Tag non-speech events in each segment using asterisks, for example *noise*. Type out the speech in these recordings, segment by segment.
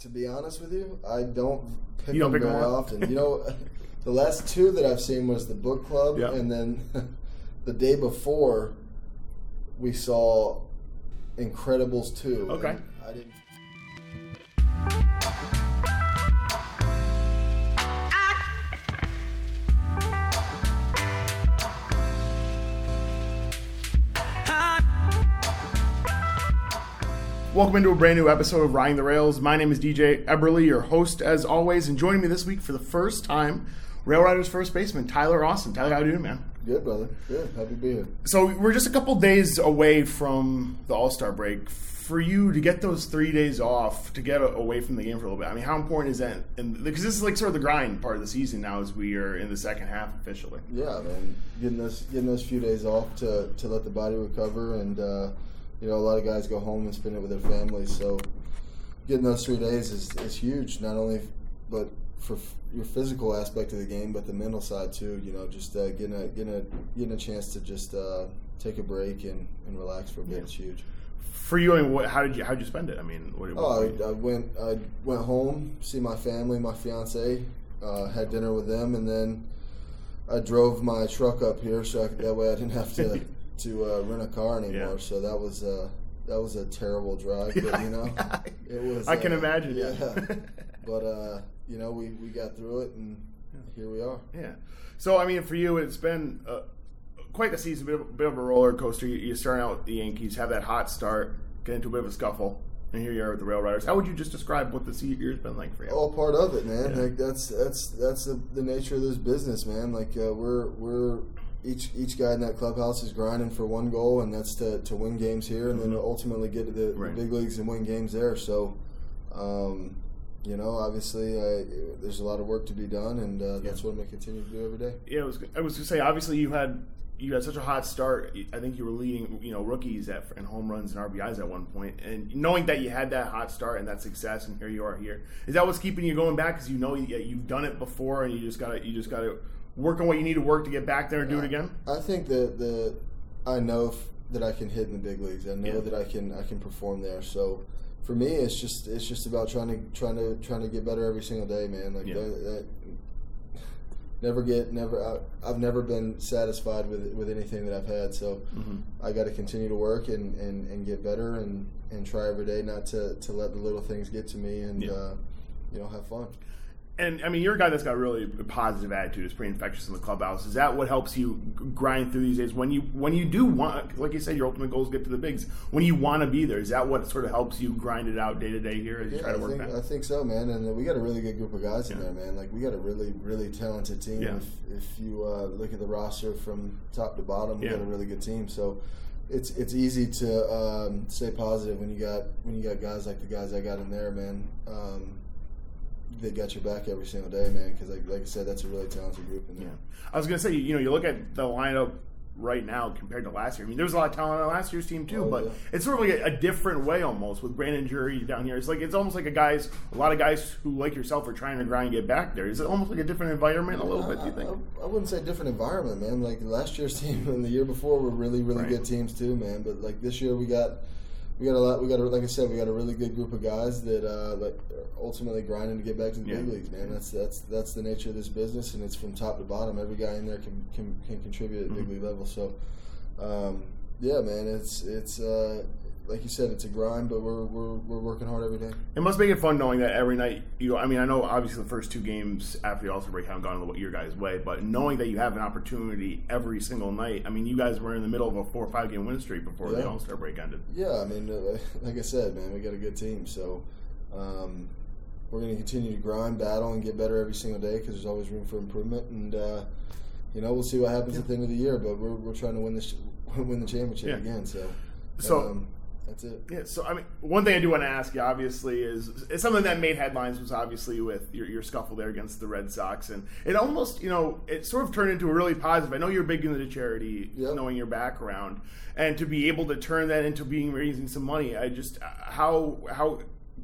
to be honest with you, I don't pick You don't them pick very up? often. You know, *laughs* the last two that I've seen was the book club, Yeah. and then *laughs* the day before we saw Incredibles two. Okay. I didn't. Welcome into a brand new episode of Riding the Rails. My name is DJ Eberly, your host as always, and joining me this week for the first time, Rail Riders first baseman Tyler Austin. Tyler, how you doing, man? Good, brother. Good. Happy to be here. So we're just a couple days away from the All Star break. For you to get those three days off to get away from the game for a little bit, I mean, how important is that? And because this is like sort of the grind part of the season now, as we are in the second half officially. Yeah, man. Getting those getting those few days off to, to let the body recover, and uh, you know, a lot of guys go home and spend it with their families. So getting those three days is, is huge. Not only, but for f- your physical aspect of the game, but the mental side too. You know, just uh, getting a getting a getting a chance to just uh, take a break and, and relax for a bit Yeah. is huge. For you, I mean, what, how did you how did you spend it? I mean, what, what- Oh, I, I went. I went home, see my family, my fiance, uh, had dinner with them, and then I drove my truck up here, so I, that way I didn't have to *laughs* to uh, rent a car anymore. Yeah. So that was uh, that was a terrible drive, but you know, *laughs* it was. I can uh, imagine. Yeah. *laughs* but uh, you know, we we got through it, and here we are. Yeah. So I mean, for you, it's been uh, quite the season, of, bit of a roller coaster. You, you start out with the Yankees, have that hot start, get into a bit of a scuffle, and here you are with the Rail Riders. How would you just describe what this year's been like for you? all part of it, man. Yeah. Like that's that's that's the, the nature of this business, man. Like uh, we're we're each each guy in that clubhouse is grinding for one goal, and that's to, to win games here, and then ultimately get to the, Mm-hmm. Right. the big leagues and win games there. So, um, you know, obviously, uh, there's a lot of work to be done, and uh, that's what I'm going to continue to do every day. Yeah, I was I was gonna say obviously you had you had such a hot start. I think you were leading you know rookies at in home runs and RBIs at one point, and knowing that you had that hot start and that success, and here you are here. Is that what's keeping you going back? Because you know you, you've done it before, and you just got to you just got to work on what you need to work to get back there and do it again. I think that the I know f- that I can hit in the big leagues. I know Yeah. that I can I can perform there. So for me, it's just it's just about trying to trying to trying to get better every single day, man. Like Yeah. that, that never get never I, I've never been satisfied with with anything that I've had. So Mm-hmm. I got to continue to work and, and, and get better and, and try every day not to, to let the little things get to me and Yeah. uh, you know have fun. And I mean, you're a guy that's got really positive attitude. It's pretty infectious in the clubhouse. Is that what helps you grind through these days? When you when you do want, like you said, your ultimate goal is get to the bigs. When you want to be there, is that what sort of helps you grind it out day to day here as you Yeah, try to I work think? I think so, man. And we got a really good group of guys in there, man. Like we got a really, really talented team. Yeah. If, if you uh, look at the roster from top to bottom, we Yeah. got a really good team. So it's it's easy to um, stay positive when you got when you got guys like the guys I got in there, man. Um, they got your back every single day, man. Because like, like I said, that's a really talented group in there. Yeah. I was gonna say, you know, you look at the lineup right now compared to last year. I mean, there was a lot of talent on last year's team too, Oh, but yeah. it's sort of like a, a different way almost with Brandon Drury down here. It's like it's almost like a guys, a lot of guys who like yourself are trying to grind and get back there. Is it almost like a different environment a little bit? Do you think? I, I, I wouldn't say different environment, man. Like last year's *laughs* team and the year before were really, really Right. good teams too, man. But like this year, we got we got a lot. We got a, like I said, we got a really good group of guys that uh, like are ultimately grinding to get back to the Yeah. big leagues, man. That's that's that's the nature of this business, and it's from top to bottom. Every guy in there can can, can contribute at Mm-hmm. big league level. So, um, yeah, man, it's it's uh, like you said, it's a grind, but we're we're, we're working hard every day. It must make it fun knowing that every night you. I mean, I know obviously the first two games after the All Star break haven't gone your guys' way, but knowing that you have an opportunity every single night. I mean, you guys were in the middle of a four or five game win streak before the All Star break ended. Yeah, I mean, uh, *laughs* like I said, man, we got a good team, so um, we're going to continue to grind, battle, and get better every single day because there's always room for improvement. And uh, you know, we'll see what happens at the end of the year, but we're, we're trying to win this *laughs* win the championship Yeah. again. So, So- um, that's it. Yeah, so I mean, one thing I do want to ask you, obviously, is it's something that made headlines was obviously with your, your scuffle there against the Red Sox, and it almost, you know, it sort of turned into a really positive. I know you're big into charity, Yep. knowing your background, and to be able to turn that into being raising some money, I just uh, how how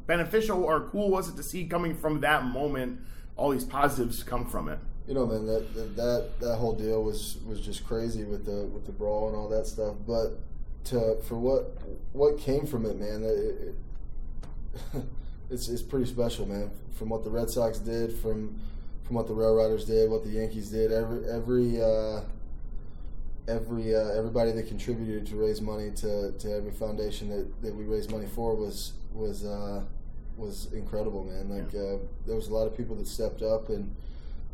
beneficial or cool was it to see coming from that moment all these positives come from it. You know, man, that, that that that whole deal was was just crazy with the with the brawl and all that stuff. But to for what what came from it, man, it, it, *laughs* it's it's pretty special, man. From what the Red Sox did, from from what the Rail Riders did, what the Yankees did, every every uh, every uh, everybody that contributed to raise money to, to every foundation that, that we raised money for was was uh, was incredible, man. Like Yeah. uh, there was a lot of people that stepped up and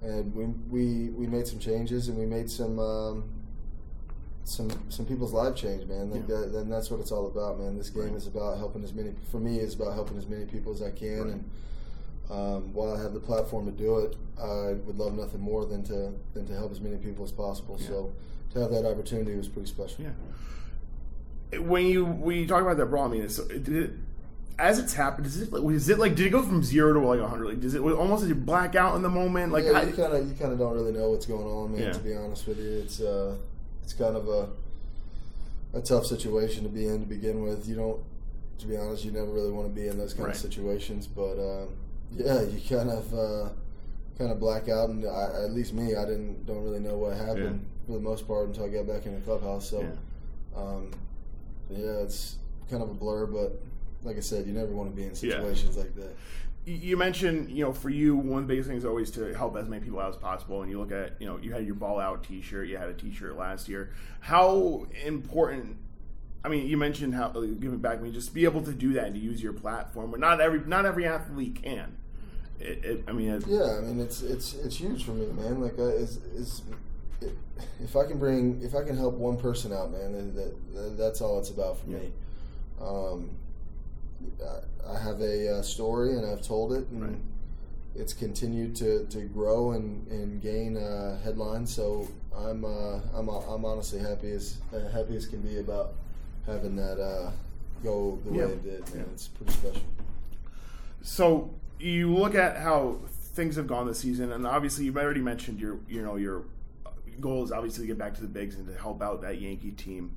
and we we, we made some changes and we made some um, some some people's life change, man. Like Yeah. that, and that's what it's all about, man. This game Right. is about helping as many. For me, it's about helping as many people as I can. Right. And um, while I have the platform to do it, I would love nothing more than to than to help as many people as possible. Yeah. So to have that opportunity was pretty special. Yeah. When you when you talk about that brawl, I mean, did it, as it's happened, is it like, is it like did it go from zero to like hundred? Like, does it almost like you black out in the moment? Like, yeah, you kind of you kind of don't really know what's going on, man. Yeah. To be honest with you, it's uh, it's kind of a a tough situation to be in to begin with. You don't, to be honest, you never really want to be in those kind Right. of situations. But uh, yeah, *laughs* you kind of uh, kind of black out, and I, at least me, I didn't don't really know what happened for the most part until I got back in the clubhouse. So Yeah. um, yeah, it's kind of a blur, but. Like I said, you never want to be in Yeah. situations like that. You- mentioned, you know, for you, one of the biggest things is always to help as many people out as possible. And you look at, you know, you had your ball out T-shirt, you had a T-shirt last year. How important? I mean, you mentioned how uh, giving back. I mean, just be able to do that and to use your platform. But not every not every athlete can. It, it, I mean, Yeah, I mean it's it's it's huge for me, man. Like, uh, is is if I can bring if I can help one person out, man, then that, that that's all it's about for me. Um, I, I have a uh, story and I've told it, and Right. it's continued to, to grow and, and gain uh, headlines. So I'm uh, I'm I'm honestly happy as uh, happy as can be about having that uh, go the Yeah. way it did. Man, Yeah. it's pretty special. So you look at how things have gone this season, and obviously you've already mentioned your, you know, your goal is obviously to get back to the bigs and to help out that Yankee team.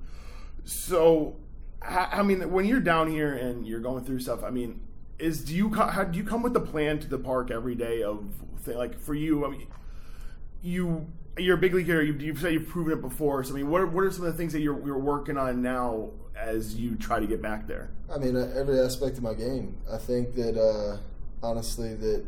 So, I mean, when you're down here and you're going through stuff, I mean, is do you how do you come with the plan to the park every day of like for you? I mean, you you're a big leaguer. You, you've said you've proven it before. So I mean, what are, what are some of the things that you're you're working on now as you try to get back there? I mean, uh, every aspect of my game. I think that uh, honestly, that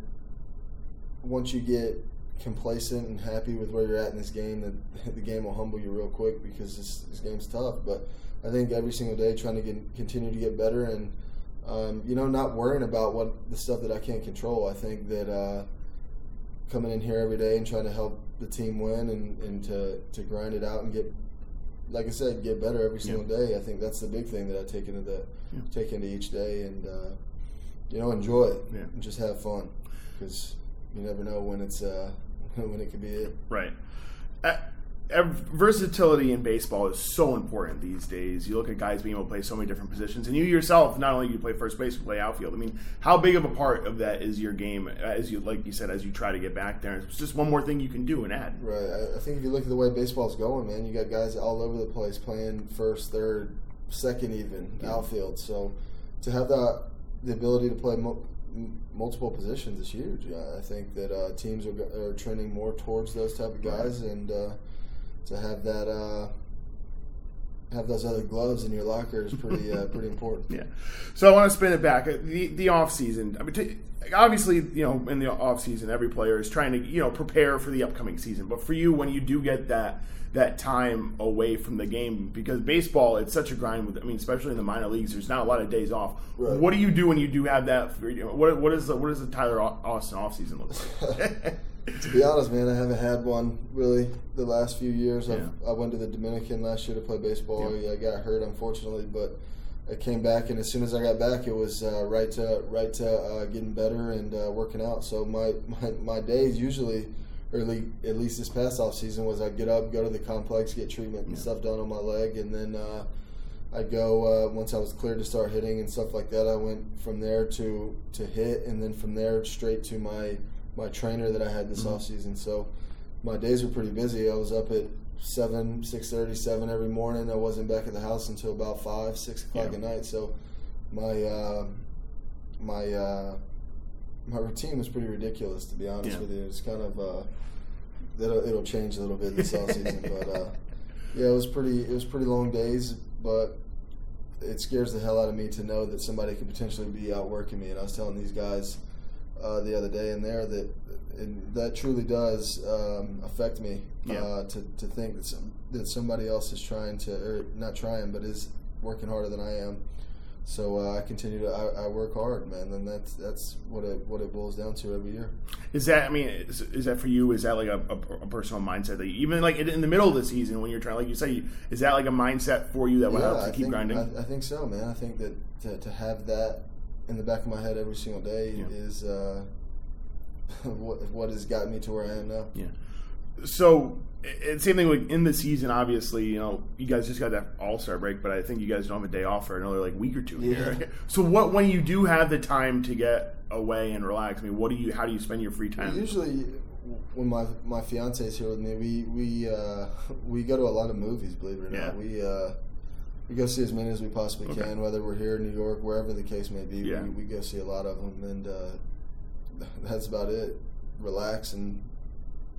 once you get complacent and happy with where you're at in this game, that *laughs* the game will humble you real quick because this, this game's tough. But I think every single day, trying to get, continue to get better and um, you know, not worrying about what the stuff that I can't control. I think that uh, coming in here every day and trying to help the team win and, and to, to grind it out and get like I said, get better every single day. I think that's the big thing that I take into the Yeah. take into each day, and uh, you know, enjoy it Yeah. and just have fun because you never know when it's uh, *laughs* when it could be it. Right. Versatility in baseball is so important these days. You look at guys being able to play so many different positions, and you yourself, not only do you play first base, you play outfield. I mean, how big of a part of that is your game, as you like you said, as you try to get back there? It's just one more thing you can do and add. Right. I, I think if you look at the way baseball's going, man, you got guys all over the place playing first, third, second, even Yeah. outfield. So to have that the ability to play mo- multiple positions is huge. I think that uh, teams are, are trending more towards those type of guys, and uh, to have that uh, have those other gloves in your locker is pretty uh, *laughs* pretty important. Yeah. So I want to spin it back. The the off season. I mean, t- obviously, you know, in the off season, every player is trying to you know prepare for the upcoming season. But for you, when you do get that that time away from the game, because baseball, it's such a grind. With I mean, especially in the minor leagues, there's not a lot of days off. Right. What do you do when you do have that? For, you know, what what is the, what does the Tyler Austin off season look like? *laughs* *laughs* To be honest, man, I haven't had one really the last few years. I've, Yeah. I went to the Dominican last year to play baseball. Yeah. I got hurt, unfortunately, but I came back, and as soon as I got back, it was uh, right to right to uh, getting better and uh, working out. So my, my my days usually, or at least, at least this past off season, was I'd get up, go to the complex, get treatment and Yeah. stuff done on my leg, and then. Uh, I'd go uh, once I was cleared to start hitting and stuff like that. I went from there to to hit, and then from there straight to my my trainer that I had this Mhm. off season. So my days were pretty busy. I was up at seven, six thirty, seven every morning. I wasn't back at the house until about five, six o'clock Yeah. at night. So my uh, my uh, my routine was pretty ridiculous, to be honest Yeah. with you. It's kind of uh, it'll, it'll change a little bit this *laughs* off season, but uh, yeah, it was pretty it was pretty long days, but it scares the hell out of me to know that somebody could potentially be outworking me. And I was telling these guys uh, the other day in there that and that truly does um, affect me Yeah. uh, to, to think that, some, that somebody else is trying to, or not trying, but is working harder than I am. So uh, I continue to I, I work hard, man, and that's that's what it what it boils down to every year. Is that? I mean, is, is that for you? Is that like a, a, a personal mindset that you, even like in the middle of the season when you're trying, like you say, is that like a mindset for you that will help to I keep think, grinding? I, I think so, man. I think that to, to have that in the back of my head every single day Yeah. is uh, *laughs* what what has gotten me to where I am now. Yeah. So, same thing like in the season. Obviously, you know, you guys just got that All Star break, but I think you guys don't have a day off for another like week or two. Yeah. Here. *laughs* So, what when you do have the time to get away and relax? I mean, what do you? How do you spend your free time? Usually, when my my fiance is here with me, we we uh, *laughs* we go to a lot of movies. Believe it or Yeah. not, we uh, we go see as many as we possibly Okay. can, whether we're here in New York, wherever the case may be. Yeah. We, we go see a lot of them, and uh, *laughs* that's about it. Relax and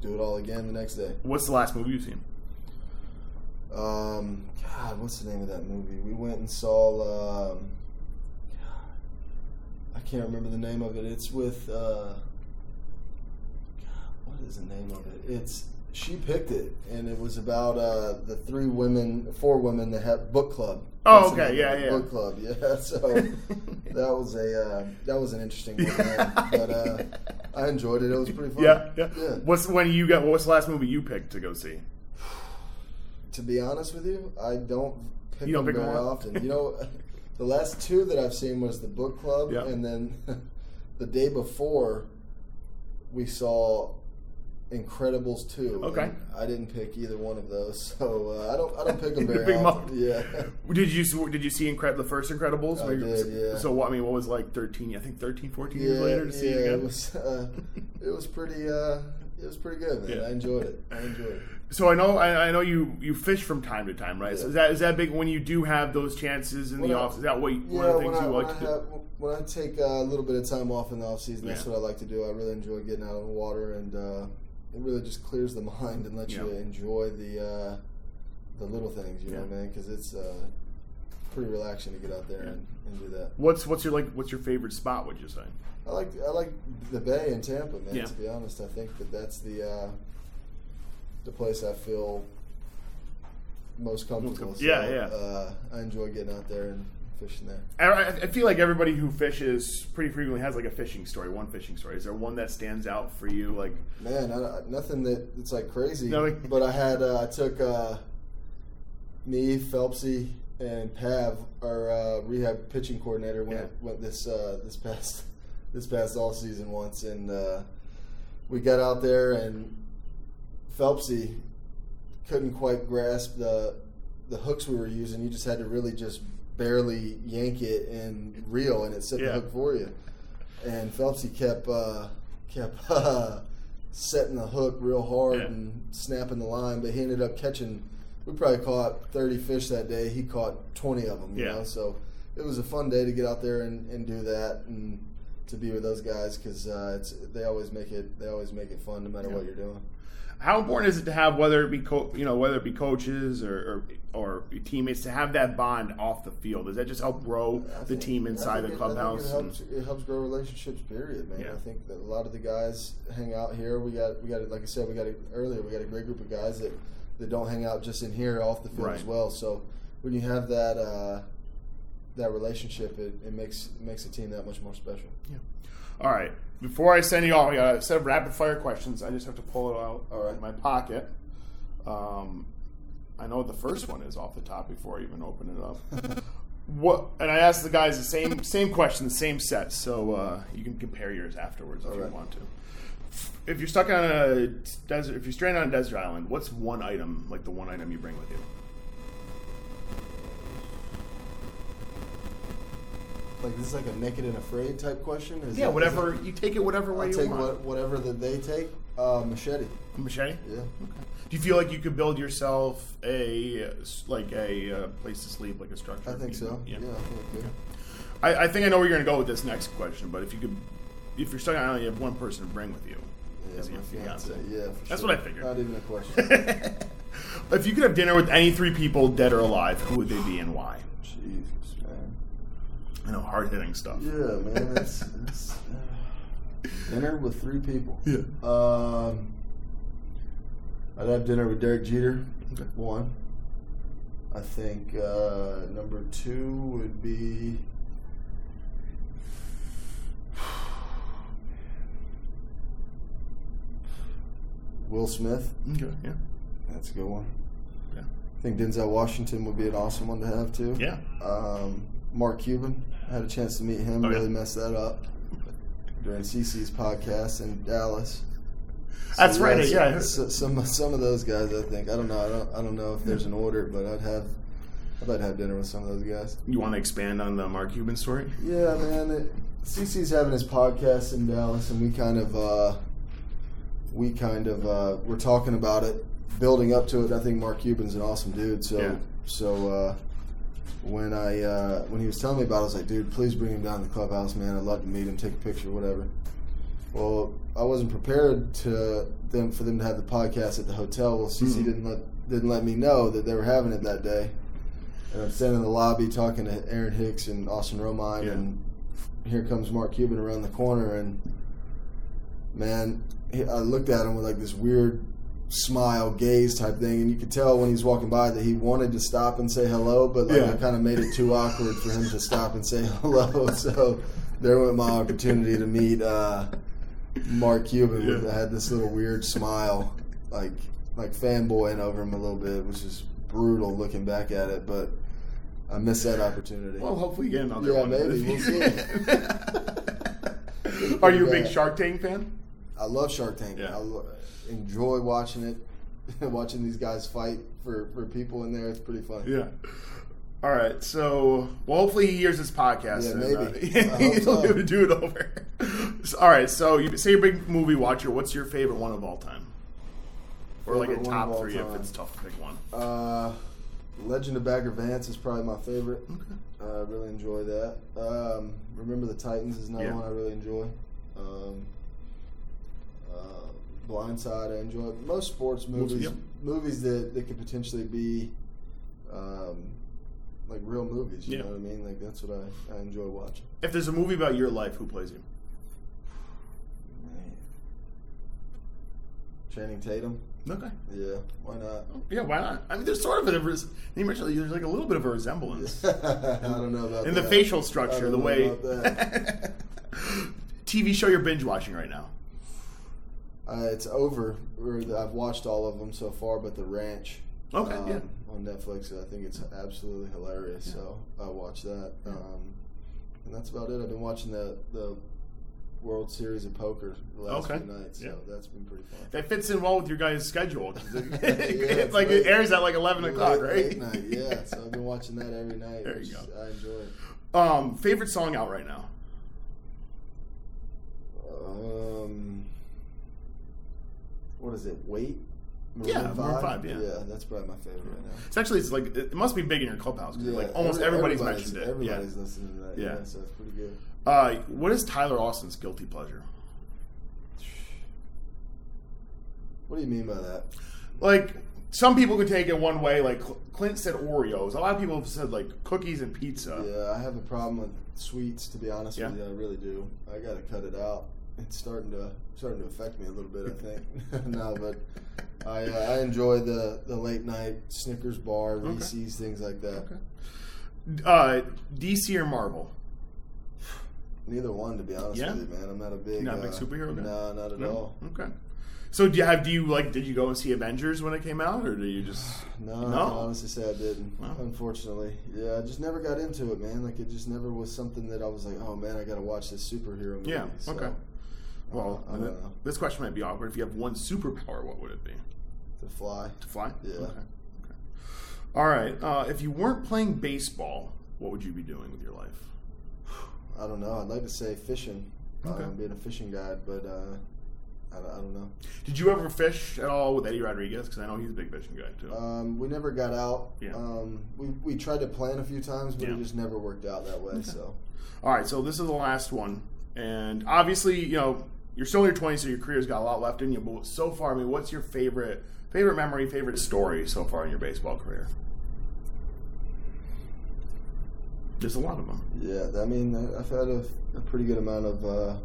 do it all again the next day. What's the last movie you've seen? Um, God, what's the name of that movie? We went and saw. Um, I can't remember the name of it. It's with. Uh, God, what is the name of it? It's she picked it, and it was about uh, the three women, four women that have book club. Oh, That's okay, yeah, yeah. Book club, *laughs* yeah. So *laughs* that was a uh, that was an interesting one, but uh, I enjoyed it. It was pretty fun. Yeah, yeah. yeah. What's when you got? What's the last movie you picked to go see? To be honest with you, I don't pick You don't them pick very up? often. You know, *laughs* the last two that I've seen was the book club, Yeah. and then the day before we saw Incredibles two. Okay. I didn't pick either one of those, *laughs* so uh, I don't I don't pick them *laughs* very pick 'em up. often. *laughs* Yeah. Did you did you see Incred- the first Incredibles? I Maybe- did, yeah. So what? I mean, what was like 13? I think 13, 14 Yeah, years later to see it again. it was uh, it was pretty uh, it was pretty good, man. Yeah. I enjoyed it. I enjoyed it. So I know I, I know you you fish from time to time, right? So is that is that big when you do have those chances in When the I- off? Is that what you, Yeah, one of the things you like to do? when I take a little bit of time off in the off season, that's what I like to do. I really enjoy getting out on the water, and uh, it really just clears the *laughs* mind and lets you enjoy the uh, the little things, you know, what I mean? Because it's uh, pretty relaxing to get out there and, and do that. What's what's your like? What's your favorite spot? Would you say? I like I like the Bay in Tampa, man. To be honest, I think that that's the uh, the place I feel most comfortable. comfortable. Yeah, So, yeah. Uh, I enjoy getting out there and fishing there. I, I- feel like everybody who fishes pretty frequently has like a fishing story, one fishing story. Is there one that stands out for you? Like, Man, I, nothing that it's like crazy. Nothing. But I had uh, I took uh, me, Phelpsy, and Pav, our uh, rehab pitching coordinator, went Yeah. went this uh, this past *laughs* this past all season once, and uh, we got out there, and Phelpsy couldn't quite grasp the the hooks we were using. You just had to really just barely yank it and reel, and it set Yeah. the hook for you. And Phelpsy kept uh, kept uh, *laughs* setting the hook real hard Yeah. and snapping the line, but he ended up catching. We probably caught thirty fish that day. He caught twenty of them. You Yeah. know, so it was a fun day to get out there and, and do that and to be with those guys because uh, it's they always make it they always make it fun no matter Yeah. what you're doing. How important is it to have whether it be co- you know whether it be coaches or, or or teammates to have that bond off the field? Does that just help grow I the think- team inside the it- clubhouse? It helps, it helps grow relationships. Period, man. Yeah. I think that a lot of the guys hang out here. We got we got like I said we got a, earlier we got a great group of guys that that don't hang out just in here off the field Right. as well. So when you have that uh, that relationship, it, it makes it makes the team that much more special. Yeah. All right. Before I send you all, I got a set of rapid fire questions. I just have to pull it out All right. of my pocket. Um, I know the first one is off the top before I even open it up. *laughs* what? And I asked the guys the same same question, the same set, so uh, you can compare yours afterwards if All you right. want to. If you're stuck on a desert, if you're stranded on a desert island, what's one item, like the one item you bring with you? Like this is like a naked and afraid type question. Is Yeah, is whatever that- you take it, whatever way I'll you take want. what, whatever that they take. Uh, machete. A machete. Yeah. Okay. Do you feel like you could build yourself a like a uh, place to sleep, like a structure? I think so. Yeah, I think I. I, think I know where you're going to go with this next question, but if you could, if you're stuck on an island, you have one person to bring with you. Yeah, Is your fiance. fiance. Yeah, for That's sure. what I figured. Not even a question. *laughs* if you could have dinner with any three people, dead or alive, who would they be and why? Jesus. I know hard hitting stuff. Yeah, man. It's, it's uh, dinner with three people. Yeah. Um, I'd have dinner with Derek Jeter. Okay. One. I think uh, number two would be. Will Smith. Okay. Yeah. That's a good one. Yeah. I think Denzel Washington would be an awesome one to have too. Yeah. Um, Mark Cuban. I had a chance to meet him. Oh, yeah. really messed that up during CC's podcast in Dallas. That's right, so- yeah. so- some some of those guys, I think. I don't know. I don't. I don't know if there's an order, but I'd have. I'd like to have dinner with some of those guys. You want to expand on the Mark Cuban story? Yeah, man. It, CC's having his podcast in Dallas, and we kind of, uh, we kind of, uh, we're talking about it, building up to it. I think Mark Cuban's an awesome dude. So, Yeah. so uh, when I uh, when he was telling me about it, I was like, dude, please bring him down to the clubhouse, man. I'd love to meet him, take a picture, whatever. Well, I wasn't prepared to them for them to have the podcast at the hotel. Well, CC Mhm. didn't let didn't let me know that they were having it that day. And I'm standing in the lobby talking to Aaron Hicks and Austin Romine, Yeah. and here comes Mark Cuban around the corner, and man, he, I looked at him with like this weird smile, gaze type thing, and you could tell when he was walking by that he wanted to stop and say hello, but like Yeah. I kind of made it too awkward for him to stop and say *laughs* hello. So there went my opportunity to meet uh, Mark Cuban. With, I had this little weird smile, like like fanboying over him a little bit, which is brutal looking back at it, but. I missed that opportunity. Well, hopefully get another Yeah, one. maybe. We'll *laughs* see. Are you a big Shark Tank fan? I love Shark Tank. Yeah. I lo- enjoy watching it, *laughs* watching these guys fight for, for people in there. It's pretty fun. Yeah. All right. So, well, hopefully he hears this podcast. Yeah, and, maybe. Uh, *laughs* I he'll be able to do it over. *laughs* All right. So, you say you're a big movie watcher. What's your favorite one of all time? Or like a Favorite one of top three if it's tough to pick one. Uh, Legend of Bagger Vance is probably my favorite. Okay. I really enjoy that. Um, Remember the Titans is another Yeah. one I really enjoy. Um, uh, Blindside I enjoy. Most sports movies, yep. movies that, that could potentially be um, like real movies. You Yeah. know what I mean? Like that's what I, I enjoy watching. If there's a movie about your life, who plays you? Man. Channing Tatum. Okay. Yeah, why not? Yeah, why not? I mean, there's sort of a res- you mentioned there's like a little bit of a resemblance *laughs* I don't know about in that. the facial structure, the way. TV *laughs* show you're binge watching right now. Uh, it's over. I've watched all of them so far, but The Ranch. Okay, um, yeah. On Netflix, I think it's absolutely hilarious. So I watched that, um, and that's about it. I've been watching the the World Series of Poker the last Okay, few nights, so yeah. that's been pretty fun. That fits in well with your guys' schedule. it- *laughs* Yeah, it's like late. it airs at like eleven o'clock, Late- right? late night, yeah. So I've been watching that every night. There you go. I enjoy it. Um, favorite song out right now? Um, what is it? Wait. Yeah, Maroon five, yeah. yeah, that's probably my favorite right now. It's actually it's like it must be big in your clubhouse. 'cause, like almost every- everybody's, mentioned it. Everybody's listening to that. Yeah. Yeah. so it's pretty good. Uh, what is Tyler Austin's guilty pleasure? What do you mean by that? Like some people could take it one way. Like Clint said Oreos. A lot of people have said like cookies and pizza. Yeah, I have a problem with sweets. To be honest Yeah. with you, I really do. I got to cut it out. It's starting to starting to affect me a little bit. I think *laughs* no, but I uh, I enjoy the the late night Snickers bar, Reese's, things like that. Okay. Uh, DC or Marvel? Neither one, to be honest Yeah? with you, man. I'm not a big Not a big uh, superhero? No, not at all. Okay. So do you have? Do you like? Did you go and see Avengers when it came out, or do you just? *sighs* No, No? I honestly say I didn't. Wow. Unfortunately, yeah, I just never got into it, man. Like it just never was something that I was like, oh man, I got to watch this superhero movie. Yeah. So, Okay. Well, I don't know. this question might be awkward. If you have one superpower, what would it be? To fly. To fly? Yeah. Okay. okay. All right. Uh, if you weren't playing baseball, what would you be doing with your life? I don't know. I'd like to say fishing. Okay. Um, being a fishing guide, but uh, I, don't- I don't know. Did you ever fish at all with Eddy Rodriguez? Because I know he's a big fishing guy too. Um, we never got out. Yeah. Um, we, we tried to plan a few times, but Yeah. it just never worked out that way. So All right, so this is the last one, and obviously, you know, you're still in your 20s, so your career's got a lot left in you. But so far, I mean, what's your favorite favorite memory, favorite story so far in your baseball career? just a lot of them. Yeah, I mean, I've had a, a pretty good amount of uh,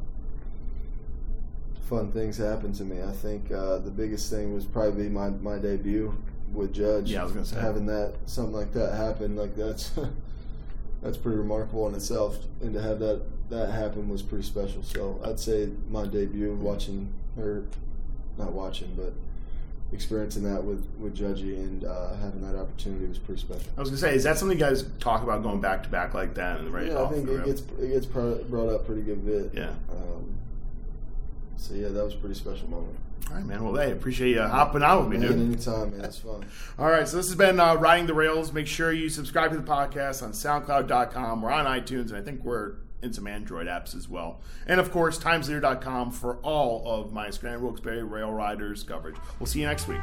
fun things happen to me. I think uh, the biggest thing was probably my, my debut with Judge. Yeah, I was gonna say. having that something like that happen, like that's *laughs* that's pretty remarkable in itself, and to have that that happened was pretty special. So I'd say my debut, watching or not watching, but experiencing that with with Judgy and uh, having that opportunity was pretty special. I was gonna say, is that something you guys talk about going back to back like that and right Yeah, I think it gets it gets brought up pretty good bit. Yeah. Um, so yeah, that was a pretty special moment. All right, man. Well, hey, appreciate you hopping on with me, Man, dude. anytime, man. It's fun. *laughs* All right, so this has been uh, Riding the Rails. Make sure you subscribe to the podcast on SoundCloud.com. We're on iTunes, and I think we're in some Android apps as well. And of course, TimesLeader.com for all of my Scranton Wilkes-Barre Rail Riders coverage. We'll see you next week.